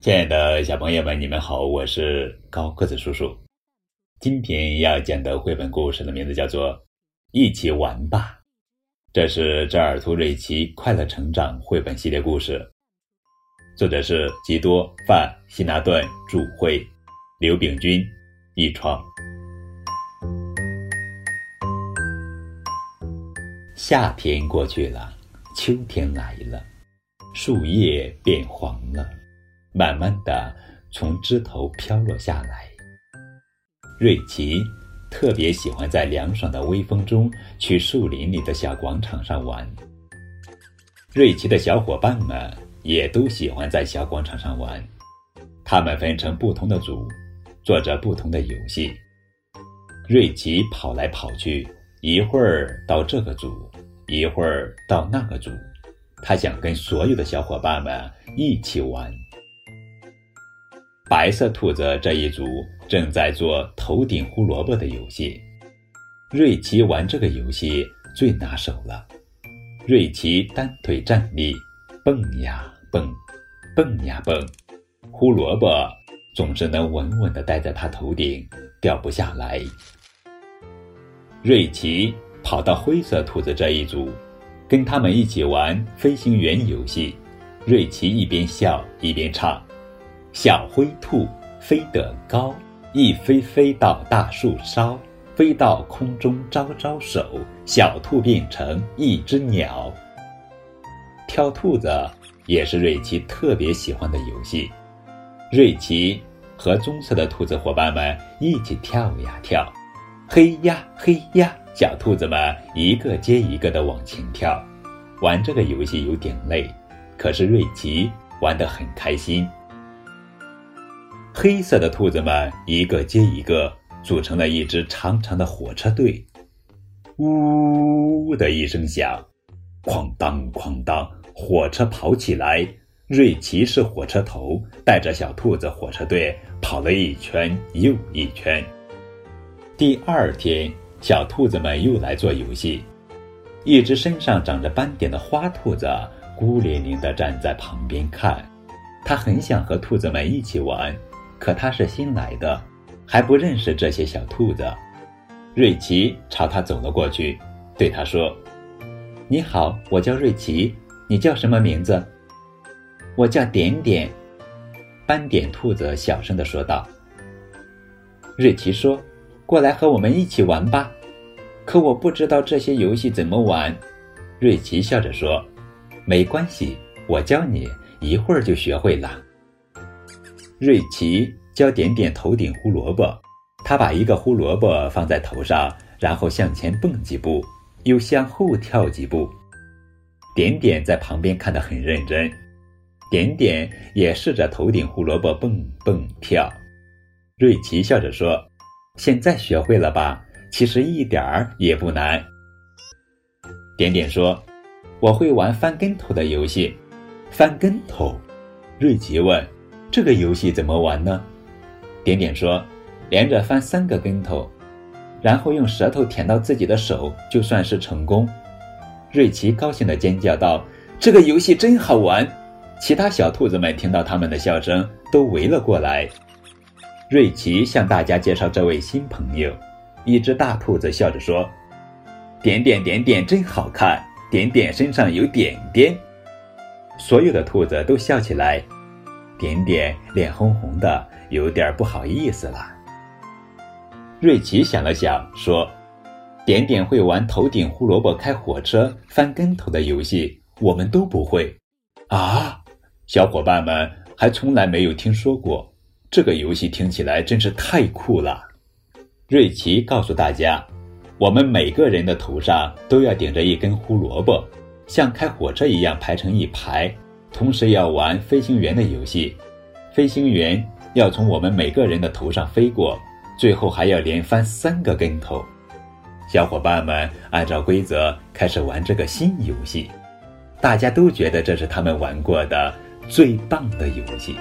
亲爱的小朋友们，你们好，我是高个子叔叔。今天要讲的绘本故事的名字叫做《一起玩吧》，这是扎尔图瑞奇快乐成长绘本系列故事，作者是吉多·范希纳顿著，绘，刘炳军译创。夏天过去了，秋天来了，树叶变黄了。慢慢的从枝头飘落下来。瑞奇特别喜欢在凉爽的微风中去树林里的小广场上玩。瑞奇的小伙伴们也都喜欢在小广场上玩。他们分成不同的组，做着不同的游戏。瑞奇跑来跑去，一会儿到这个组，一会儿到那个组。他想跟所有的小伙伴们一起玩。白色兔子这一组正在做头顶胡萝卜的游戏，瑞奇玩这个游戏最拿手了。瑞奇单腿站立，蹦呀蹦，蹦呀蹦，胡萝卜总是能稳稳地待在他头顶，掉不下来。瑞奇跑到灰色兔子这一组，跟他们一起玩飞行员游戏。瑞奇一边笑一边唱。小灰兔飞得高，一飞飞到大树梢，飞到空中招招手，小兔变成一只鸟。跳兔子也是瑞奇特别喜欢的游戏。瑞奇和棕色的兔子伙伴们一起跳呀跳，嘿呀嘿呀，小兔子们一个接一个的往前跳。玩这个游戏有点累，可是瑞奇玩得很开心。黑色的兔子们一个接一个组成了一支长长的火车队，呜的一声响，哐当哐当，火车跑起来。瑞奇是火车头，带着小兔子火车队跑了一圈又一圈。第二天，小兔子们又来做游戏。一只身上长着斑点的花兔子孤零零地站在旁边看，它很想和兔子们一起玩。可他是新来的，还不认识这些小兔子。瑞奇朝他走了过去，对他说：“你好，我叫瑞奇，你叫什么名字？”“我叫点点。”斑点兔子小声地说道。瑞奇说：“过来和我们一起玩吧。”“可我不知道这些游戏怎么玩。”瑞奇笑着说：“没关系，我教你，一会儿就学会了。”瑞奇教点点头顶胡萝卜，他把一个胡萝卜放在头上，然后向前蹦几步，又向后跳几步。点点在旁边看得很认真，点点也试着头顶胡萝卜蹦蹦跳。瑞奇笑着说：“现在学会了吧？其实一点儿也不难。”点点说：“我会玩翻跟头的游戏。”翻跟头？瑞奇问。这个游戏怎么玩呢？点点说：“连着翻三个跟头，然后用舌头舔到自己的手，就算是成功。”瑞奇高兴地尖叫道：“这个游戏真好玩！”其他小兔子们听到他们的笑声，都围了过来。瑞奇向大家介绍这位新朋友。一只大兔子笑着说：“点点点点真好看，点点身上有点点。”所有的兔子都笑起来。点点脸红红的，有点不好意思了。瑞奇想了想，说：“点点会玩头顶胡萝卜开火车、翻跟头的游戏，我们都不会。”啊，小伙伴们还从来没有听说过这个游戏，听起来真是太酷了。瑞奇告诉大家：“我们每个人的头上都要顶着一根胡萝卜，像开火车一样排成一排。”同时要玩飞行员的游戏，飞行员要从我们每个人的头上飞过，最后还要连翻三个跟头。小伙伴们按照规则开始玩这个新游戏，大家都觉得这是他们玩过的最棒的游戏。